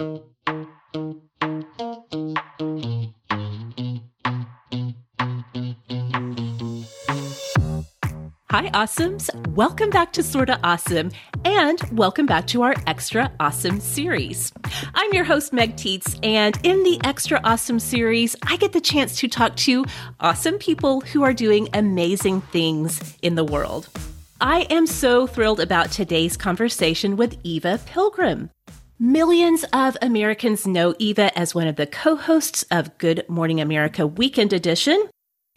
Hi, Awesomes. Welcome back to Sorta Awesome, and welcome back to our Extra Awesome series. I'm your host, Meg Tietz, and in the Extra Awesome series, I get the chance to talk to awesome people who are doing amazing things in the world. I am so thrilled about today's conversation with Eva Pilgrim. Millions of Americans know Eva as one of the co hosts of Good Morning America Weekend Edition.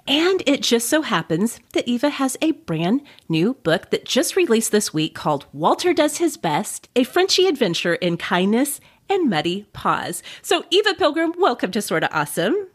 And it just so happens that Eva has a brand new book that just released this week called Walter Does His Best A Frenchy Adventure in Kindness and Muddy Paws. So, Eva Pilgrim, welcome to Sorta Awesome.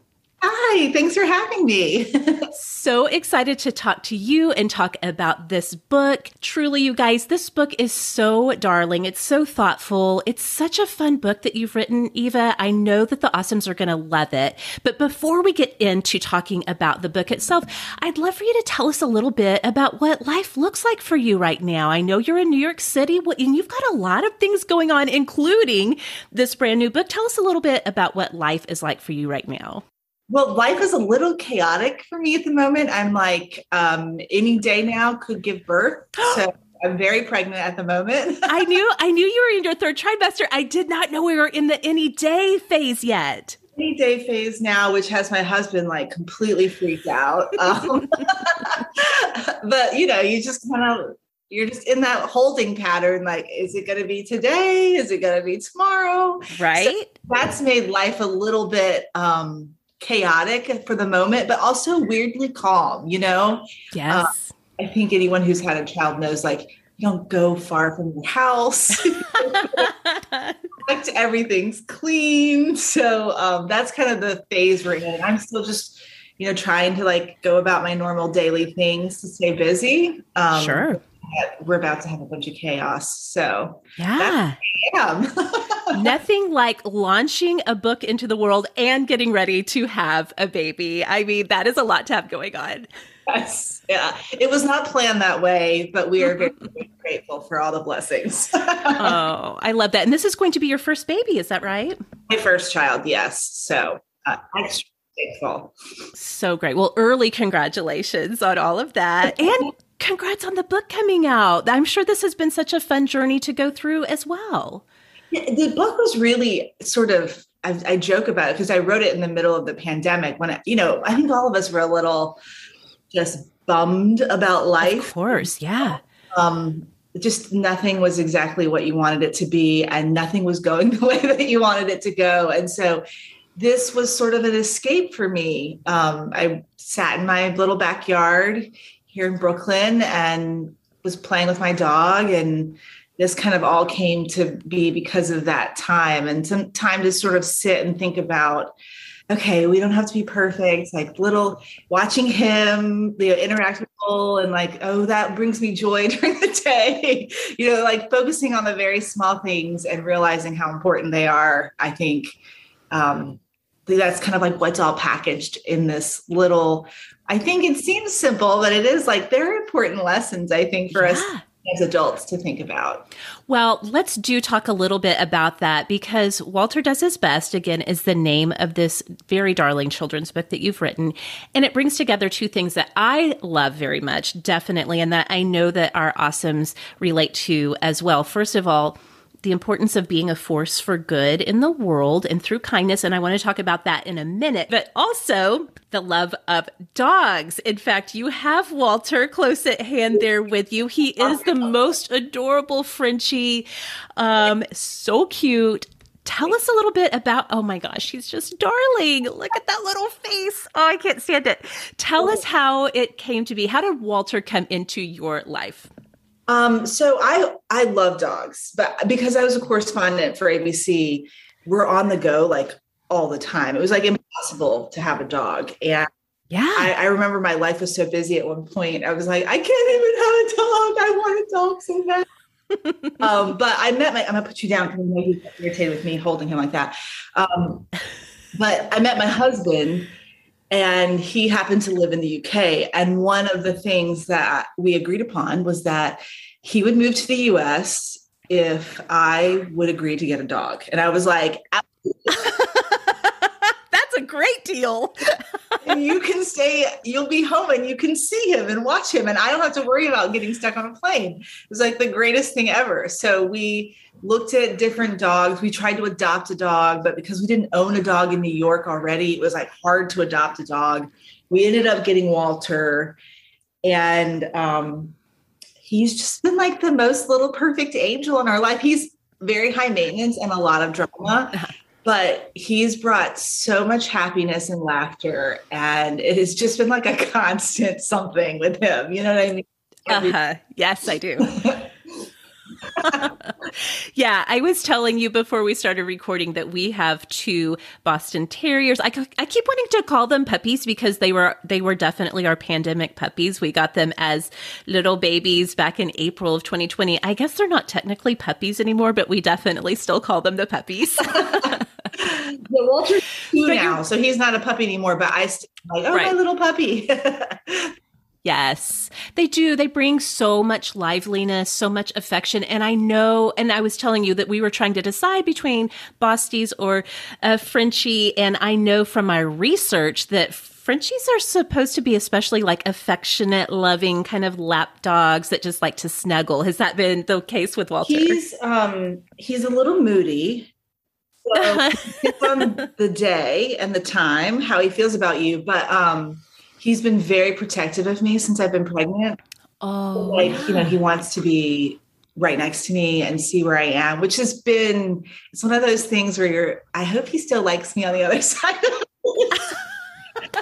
Hi, thanks for having me. so excited to talk to you and talk about this book. Truly, you guys, this book is so darling. It's so thoughtful. It's such a fun book that you've written, Eva. I know that the Awesomes are going to love it. But before we get into talking about the book itself, I'd love for you to tell us a little bit about what life looks like for you right now. I know you're in New York City and you've got a lot of things going on, including this brand new book. Tell us a little bit about what life is like for you right now. Well, life is a little chaotic for me at the moment. I'm like, um, any day now could give birth. So I'm very pregnant at the moment. I knew I knew you were in your third trimester. I did not know we were in the any day phase yet. Any day phase now, which has my husband like completely freaked out. Um, but you know, you just kind of you're just in that holding pattern like is it going to be today is it going to be tomorrow right so that's made life a little bit um chaotic for the moment, but also weirdly calm, you know? Yes. Uh, I think anyone who's had a child knows like you don't go far from your house. Everything's clean. So um, that's kind of the phase we're in. I'm still just, you know, trying to like go about my normal daily things to stay busy. Um, sure we're about to have a bunch of chaos. So yeah, nothing like launching a book into the world and getting ready to have a baby. I mean, that is a lot to have going on. Yes, yeah. It was not planned that way, but we are very, very grateful for all the blessings. oh, I love that. And this is going to be your first baby, is that right? My first child, yes. So uh, extra grateful. So great. Well, early congratulations on all of that. And congrats on the book coming out. I'm sure this has been such a fun journey to go through as well. Yeah, the book was really sort of, I, I joke about it because I wrote it in the middle of the pandemic when, it, you know, I think all of us were a little just bummed about life. Of course, yeah. Um, just nothing was exactly what you wanted it to be, and nothing was going the way that you wanted it to go. And so this was sort of an escape for me. Um, I sat in my little backyard here in Brooklyn and was playing with my dog and this kind of all came to be because of that time. And some time to sort of sit and think about okay we don't have to be perfect like little watching him you know interact and like oh that brings me joy during the day. You know like focusing on the very small things and realizing how important they are i think um, that's kind of like what's all packaged in this little I think it seems simple, but it is like there are important lessons, I think, for yeah. us as adults to think about. Well, let's do talk a little bit about that because Walter Does His Best, again, is the name of this very darling children's book that you've written. And it brings together two things that I love very much, definitely, and that I know that our awesomes relate to as well. First of all, the importance of being a force for good in the world and through kindness. And I want to talk about that in a minute, but also the love of dogs. In fact, you have Walter close at hand there with you. He is the most adorable Frenchie. Um, so cute. Tell us a little bit about, oh my gosh, he's just darling. Look at that little face. Oh, I can't stand it. Tell us how it came to be. How did Walter come into your life? Um, so I I love dogs, but because I was a correspondent for ABC, we're on the go like all the time. It was like impossible to have a dog. And yeah, I, I remember my life was so busy at one point. I was like, I can't even have a dog. I want a dog so bad. um, but I met my I'm gonna put you down because I know you irritated with me holding him like that. Um, but I met my husband and he happened to live in the UK. And one of the things that we agreed upon was that he would move to the US if I would agree to get a dog. And I was like, That's a great deal. you can stay, you'll be home and you can see him and watch him. And I don't have to worry about getting stuck on a plane. It was like the greatest thing ever. So we looked at different dogs. We tried to adopt a dog, but because we didn't own a dog in New York already, it was like hard to adopt a dog. We ended up getting Walter, and um, he's just been like the most little perfect angel in our life. He's very high maintenance and a lot of drama, but he's brought so much happiness and laughter, and it has just been like a constant something with him. You know what I mean? Uh-huh. Yes, I do. yeah, I was telling you before we started recording that we have two Boston Terriers. I, I keep wanting to call them puppies because they were they were definitely our pandemic puppies. We got them as little babies back in April of 2020. I guess they're not technically puppies anymore, but we definitely still call them the puppies. Yeah, Walter's two but now, so he's not a puppy anymore. But I still like, oh, right. my little puppy. Yes, they do. They bring so much liveliness, so much affection. And I know, and I was telling you that we were trying to decide between Bosties or uh, Frenchie. And I know from my research that Frenchies are supposed to be especially like affectionate, loving kind of lap dogs that just like to snuggle. Has that been the case with Walter? He's um he's a little moody. So it's on the day and the time how he feels about you, but um he's been very protective of me since I've been pregnant. Oh, like you know, he wants to be right next to me and see where I am, which has been it's one of those things where you're. I hope he still likes me on the other side.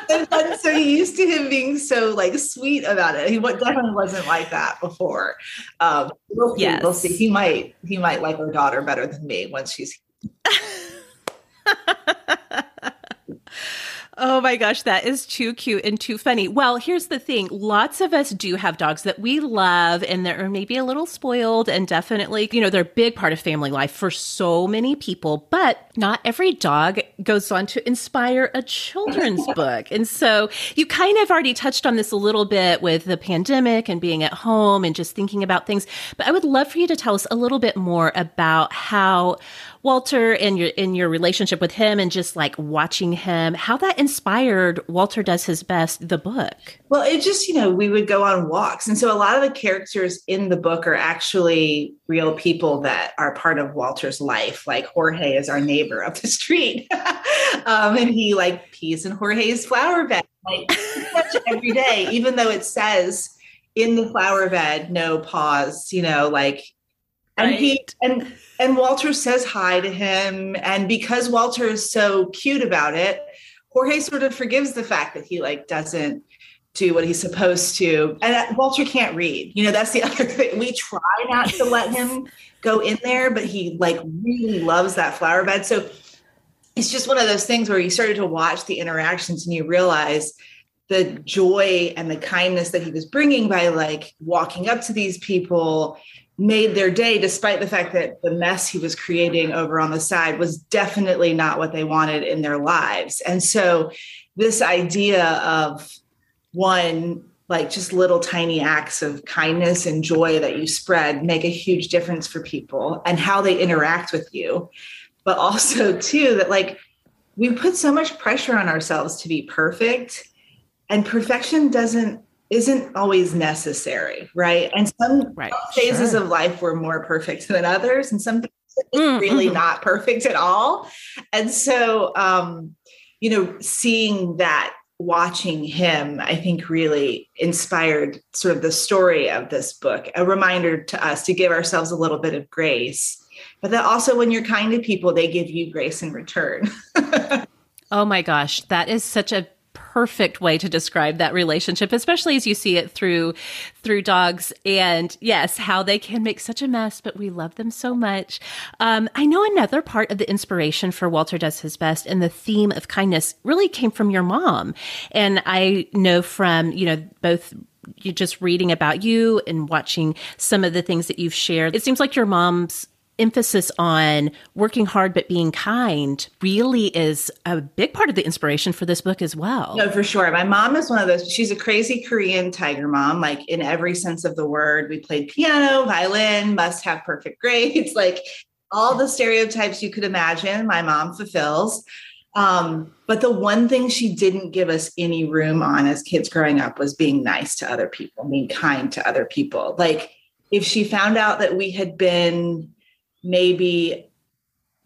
and, and so he used to him being so like sweet about it. He definitely wasn't like that before. Um, we'll see. Yes. We'll see. He might. He might like our daughter better than me once she's. Oh my gosh, that is too cute and too funny. Well, here's the thing lots of us do have dogs that we love and that are maybe a little spoiled and definitely, you know, they're a big part of family life for so many people, but not every dog goes on to inspire a children's book. And so you kind of already touched on this a little bit with the pandemic and being at home and just thinking about things. But I would love for you to tell us a little bit more about how Walter and your in your relationship with him and just like watching him, how that inspired Walter Does His Best, the book. Well, it just, you know, we would go on walks. And so a lot of the characters in the book are actually real people that are part of Walter's life. Like Jorge is our neighbor up the street. um, and he like pees in Jorge's flower bed like every day, even though it says in the flower bed, no paws, you know, like and he and and Walter says hi to him. And because Walter is so cute about it, Jorge sort of forgives the fact that he like doesn't do what he's supposed to. And uh, Walter can't read. You know, that's the other thing. We try not to let him go in there, but he like really loves that flower bed. So it's just one of those things where you started to watch the interactions and you realize the joy and the kindness that he was bringing by like walking up to these people made their day despite the fact that the mess he was creating over on the side was definitely not what they wanted in their lives. And so this idea of one like just little tiny acts of kindness and joy that you spread make a huge difference for people and how they interact with you. But also too that like we put so much pressure on ourselves to be perfect and perfection doesn't isn't always necessary, right? And some right, phases sure. of life were more perfect than others, and some mm, really mm-hmm. not perfect at all. And so, um, you know, seeing that, watching him, I think really inspired sort of the story of this book, a reminder to us to give ourselves a little bit of grace. But that also, when you're kind to people, they give you grace in return. oh my gosh, that is such a perfect way to describe that relationship especially as you see it through through dogs and yes how they can make such a mess but we love them so much. Um, i know another part of the inspiration for walter does his best and the theme of kindness really came from your mom. And i know from you know both you just reading about you and watching some of the things that you've shared it seems like your mom's emphasis on working hard but being kind really is a big part of the inspiration for this book as well. No, for sure. My mom is one of those, she's a crazy Korean tiger mom, like in every sense of the word. We played piano, violin, must have perfect grades, like all the stereotypes you could imagine, my mom fulfills. Um, but the one thing she didn't give us any room on as kids growing up was being nice to other people, being kind to other people. Like if she found out that we had been maybe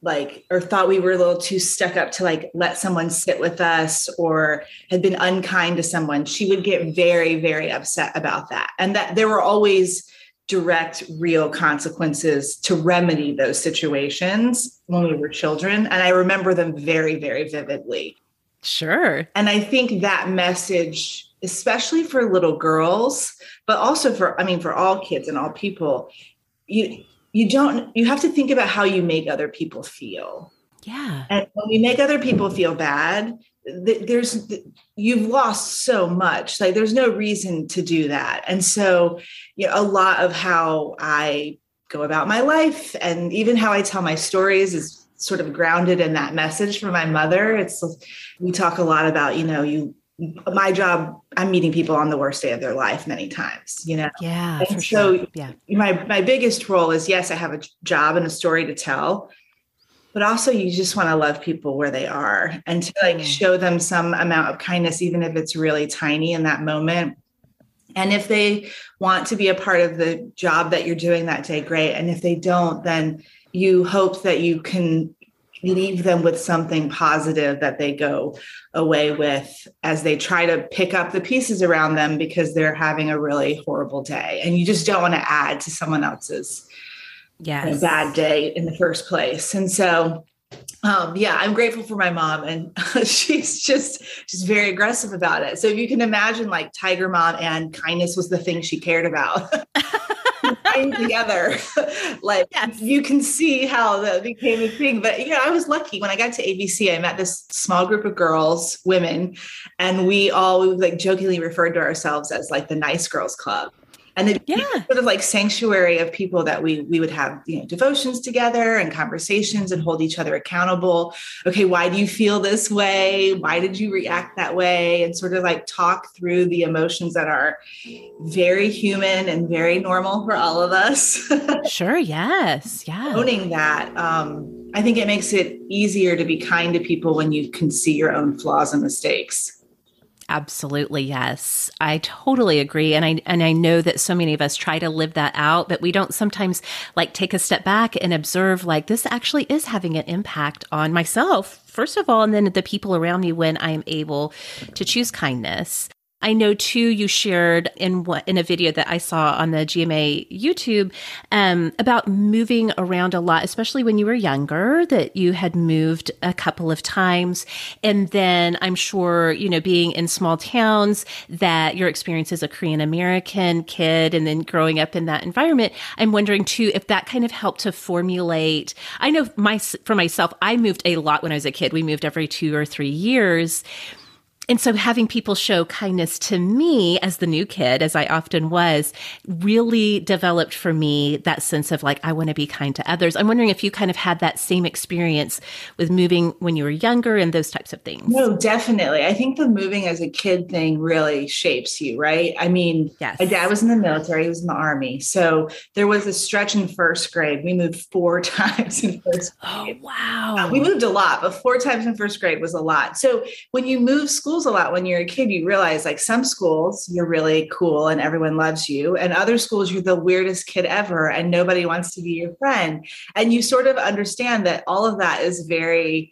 like or thought we were a little too stuck up to like let someone sit with us or had been unkind to someone she would get very very upset about that. And that there were always direct real consequences to remedy those situations when we were children. And i remember them very very vividly. Sure. And i think that message especially for little girls but also for i mean for all kids and all people you you don't you have to think about how you make other people feel. Yeah. And when we make other people feel bad there's you've lost so much. Like there's no reason to do that. And so you know a lot of how i go about my life and even how i tell my stories is sort of grounded in that message from my mother. It's we talk a lot about you know you my job i'm meeting people on the worst day of their life many times you know? Yeah and so sure. yeah. my my biggest role is yes i have a job and a story to tell but also you just want to love people where they are and to like show them some amount of kindness even if it's really tiny in that moment. And if they want to be a part of the job that you're doing that day great. And if they don't then you hope that you can leave them with something positive that they go away with as they try to pick up the pieces around them because they're having a really horrible day. And you just don't want to add to someone else's yes. you know, bad day in the first place. And so um, yeah, I'm grateful for my mom, and she's just she's very aggressive about it. So if you can imagine, like Tiger Mom and kindness was the thing she cared about. together. like yes. you can see how that became a thing. But you know, I was lucky when I got to ABC, I met this small group of girls, women, and we all like jokingly referred to ourselves as like the nice girls club and it yeah. sort of like sanctuary of people that we we would have you know devotions together and conversations and hold each other accountable. Okay why do you feel this way? Why did you react that way? And sort of like talk through the emotions that are very human and very normal for all of us. Sure yes yeah. Owning that um i think it makes it easier to be kind to people when you can see your own flaws and mistakes Absolutely, yes. I totally agree. And I and I know that so many of us try to live that out, but we don't sometimes like take a step back and observe like this actually is having an impact on myself, first of all, and then the people around me when I am able to choose kindness. I know too you shared in what in a video that I saw on the GMA YouTube um, about moving around a lot, especially when you were younger. That you had moved a couple of times, and then I'm sure you know being in small towns that your experience as a Korean American kid, and then growing up in that environment. I'm wondering too if that kind of helped to formulate. I know my for myself, I moved a lot when I was a kid. We moved every two or three years and so having people show kindness to me as the new kid, as I often was, really developed for me that sense of like, I want to be kind to others. I'm wondering if you kind of had that same experience with moving when you were younger and those types of things. No, definitely. I think the moving as a kid thing really shapes you, right? I mean, yes. my dad was in the military, he was in the army. So there was a stretch in first grade. We moved four times in first oh, grade. Oh, wow. Uh, we moved a lot, but four times in first grade was a lot. So when you move school schools a lot when you're a kid, you realize like some schools you're really cool and everyone loves you, and other schools you're the weirdest kid ever and nobody wants to be your friend. And you sort of understand that all of that is very,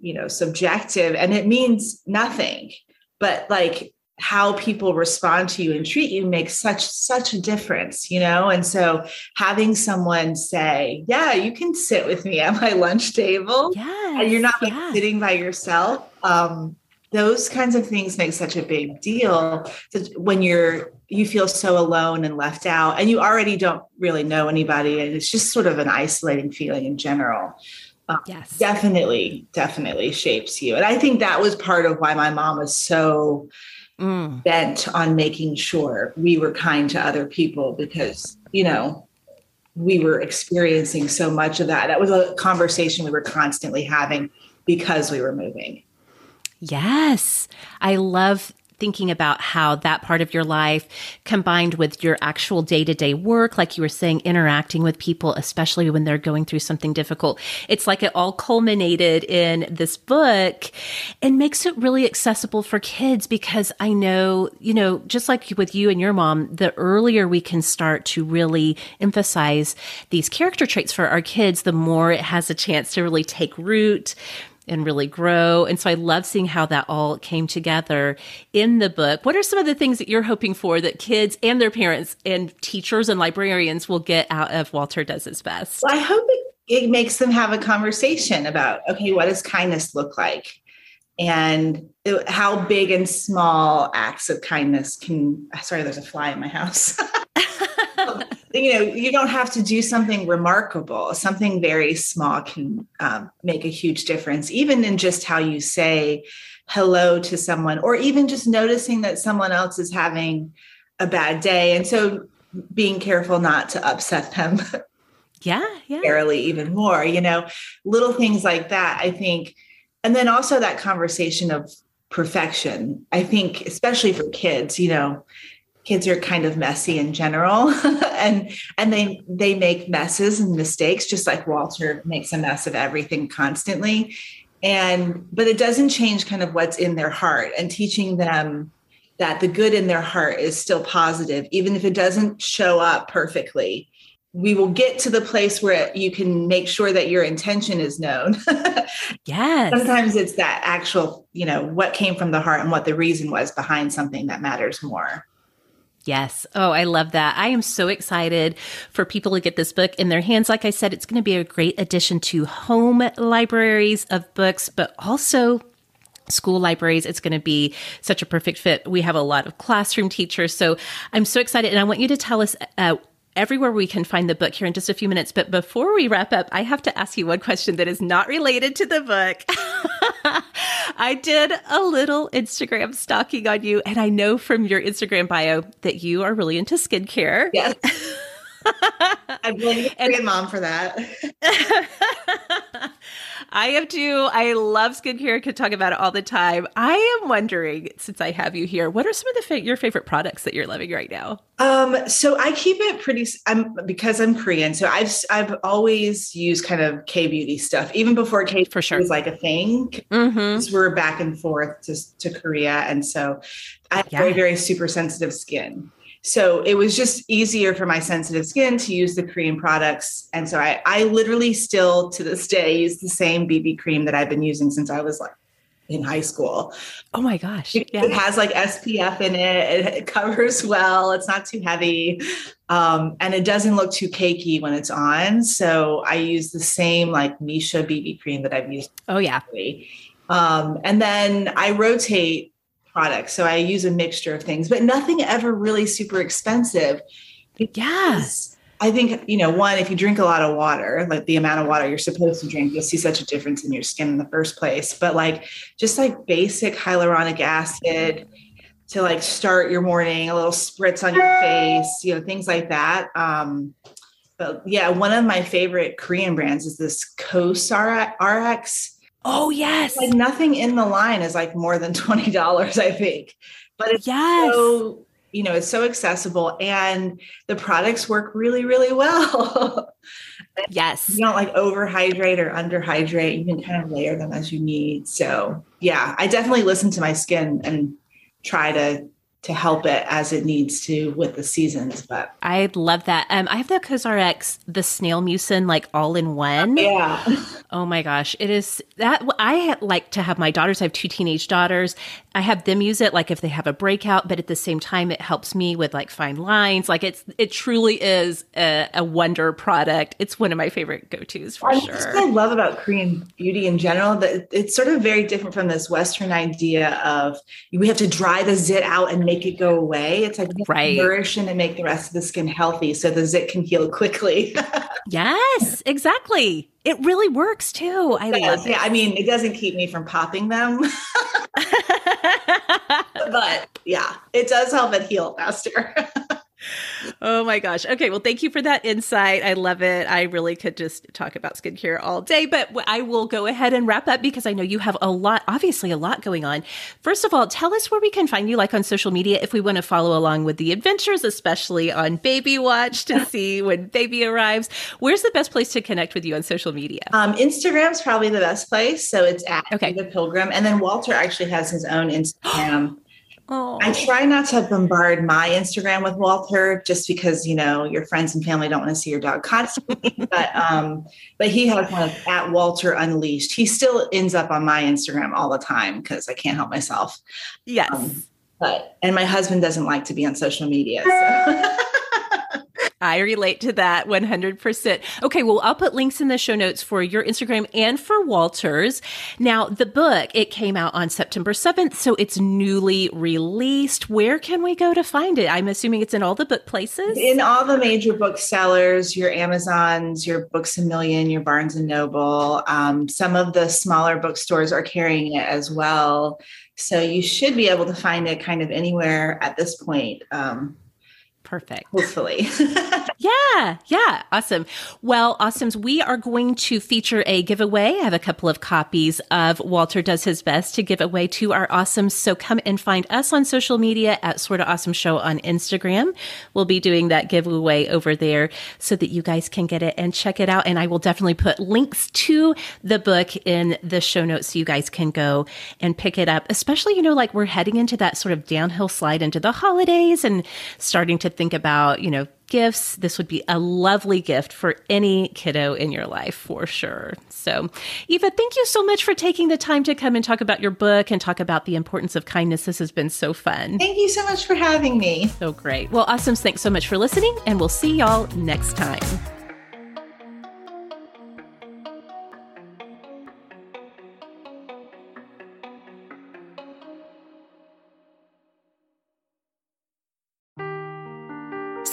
you know, subjective and it means nothing. But like how people respond to you and treat you makes such such a difference you know and so having someone say yeah you can sit with me at my lunch table yes, and you're not like yes. sitting by yourself um, those kinds of things make such a big deal when you're you feel so alone and left out and you already don't really know anybody and it's just sort of an isolating feeling in general um, yes. definitely definitely shapes you. And i think that was part of why my mom was so Mm. bent on making sure we were kind to other people because you know we were experiencing so much of that. That was a conversation we were constantly having because we were moving Yes. I love thinking about how that part of your life combined with your actual day to day work, like you were saying, interacting with people, especially when they're going through something difficult. It's like it all culminated in this book and makes it really accessible for kids because I know, you know, just like with you and your mom, the earlier we can start to really emphasize these character traits for our kids, the more it has a chance to really take root and really grow. And so I love seeing how that all came together in the book. What are some of the things that you're hoping for that kids and their parents and teachers and librarians will get out of Walter Does His Best? well, i hope it, it makes them have a conversation about okay what does kindness look like and how big and small acts of kindness can sorry there's a fly in my house you know you don't have to do something remarkable. Something very small can um, make a huge difference even in just how you say hello to someone or even just noticing that someone else is having a bad day. And so being careful not to upset them Yeah, yeah. barely even more you know little things like that i think. And then also that conversation of perfection i think especially for kids you know kids are kind of messy in general. And and they they make messes and mistakes just like walter makes a mess of everything constantly. And but it doesn't change kind of what's in their heart and teaching them that the good in their heart is still positive even if it doesn't show up perfectly. We will get to the place where you can make sure that your intention is known. Yes. sometimes it's that actual you know what came from the heart and what the reason was behind something that matters more Yes. Oh, I love that. I am so excited for people to get this book in their hands. Like I said, it's going to be a great addition to home libraries of books, but also school libraries. It's going to be such a perfect fit. We have a lot of classroom teachers. So I'm so excited. And I want you to tell us uh, everywhere we can find the book here in just a few minutes. But before we wrap up, I have to ask you one question that is not related to the book. I did a little Instagram stalking on you, and I know from your Instagram bio that you are really into skincare. yes i blame the Korean mom for that I have too. I love skincare. Could talk about it all the time. I am wondering, since I have you here, what are some of the fa- your favorite products that you're loving right now? Um, so I keep it pretty. I'm because I'm Korean, so I've I've always used kind of K beauty stuff, even before K For sure. was like a thing. Mm-hmm. We're back and forth to to Korea, and so I have Yeah. very very super sensitive skin. So it was just easier for my sensitive skin to use the Korean products, and so I I literally still to this day use the same BB cream that I've been using since I was like in high school. Oh my gosh! It Yeah. has like SPF in it. It covers well. It's not too heavy. Um, and it doesn't look too cakey when it's on. So I use the same like Missha BB cream that I've used. Oh yeah. Um, and then I rotate products. So I use a mixture of things, but nothing ever really super expensive. Yes. I think, you know, one, if you drink a lot of water, like the amount of water you're supposed to drink, you'll see such a difference in your skin in the first place. But like just like basic hyaluronic acid to like start your morning, a little spritz on your face, you know, things like that. Um, but yeah, one of my favorite Korean brands is this COSRX. Oh yes. Like nothing in the line is like more than $20, I think. But it's Yes. so you know, it's so accessible and the products work really, really well. yes. You don't like overhydrate or underhydrate. You can kind of layer them as you need. So yeah, I definitely listen to my skin and try to to help it as it needs to with the seasons. But I love that. Um, I have the COSRX, the snail mucin, like all in one. Yeah. Oh my gosh, it is that I like to have my daughters. I have two teenage daughters. I have them use it like if they have a breakout, but at the same time, it helps me with like fine lines. Like it's it truly is a, a wonder product. It's one of my favorite go tos for I sure. What I love about Korean beauty in general that it's sort of very different from this Western idea of we have to dry the zit out and make it go away. It's like right. nourish and make the rest of the skin healthy so the zit can heal quickly. yes, exactly. It really works too. I love it. Yeah, I mean, it doesn't keep me from popping them. but yeah, it does help it heal faster. Oh my gosh. Okay. Well, thank you for that insight. I love it. I really could just talk about skincare all day, but I will go ahead and wrap up because I know you have a lot, obviously, a lot going on. First of all, tell us where we can find you, like on social media, if we want to follow along with the adventures, especially on Baby Watch to see when baby arrives. Where's the best place to connect with you on social media? Um, Instagram's probably the best place. So it's at okay. the Pilgrim. And then Walter actually has his own Instagram. Oh. I try not to bombard my Instagram with Walter just because you know your friends and family don't want to see your dog constantly. but um, but he has one of at Walter Unleashed. He still ends up on my Instagram all the time because I can't help myself. Yes. Um, but and my husband doesn't like to be on social media. So. I relate to that 100%. Okay, well, I'll put links in the show notes for your Instagram and for Walter's. Now, the book, it came out on September 7th, so it's newly released. Where can we go to find it? I'm assuming it's in all the book places. In all the major booksellers, your Amazons, your Books a Million, your Barnes and Noble. Um, some of the smaller bookstores are carrying it as well. So you should be able to find it kind of anywhere at this point. Um, Perfect. Hopefully. yeah, yeah. Awesome. Well, Awesomes, we are going to feature a giveaway. I have a couple of copies of Walter Does His Best to give away to our Awesomes. So come and find us on social media at Sorta Awesome Show on Instagram. We'll be doing that giveaway over there so that you guys can get it and check it out. And I will definitely put links to the book in the show notes so you guys can go and pick it up. Especially, you know, like we're heading into that sort of downhill slide into the holidays and starting to think about, you know, gifts, this would be a lovely gift for any kiddo in your life for sure. So, Eva, thank you so much for taking the time to come and talk about your book and talk about the importance of kindness. This has been so fun. Thank you so much for having me. So great. Well, awesome. Thanks so much for listening, and we'll see y'all next time.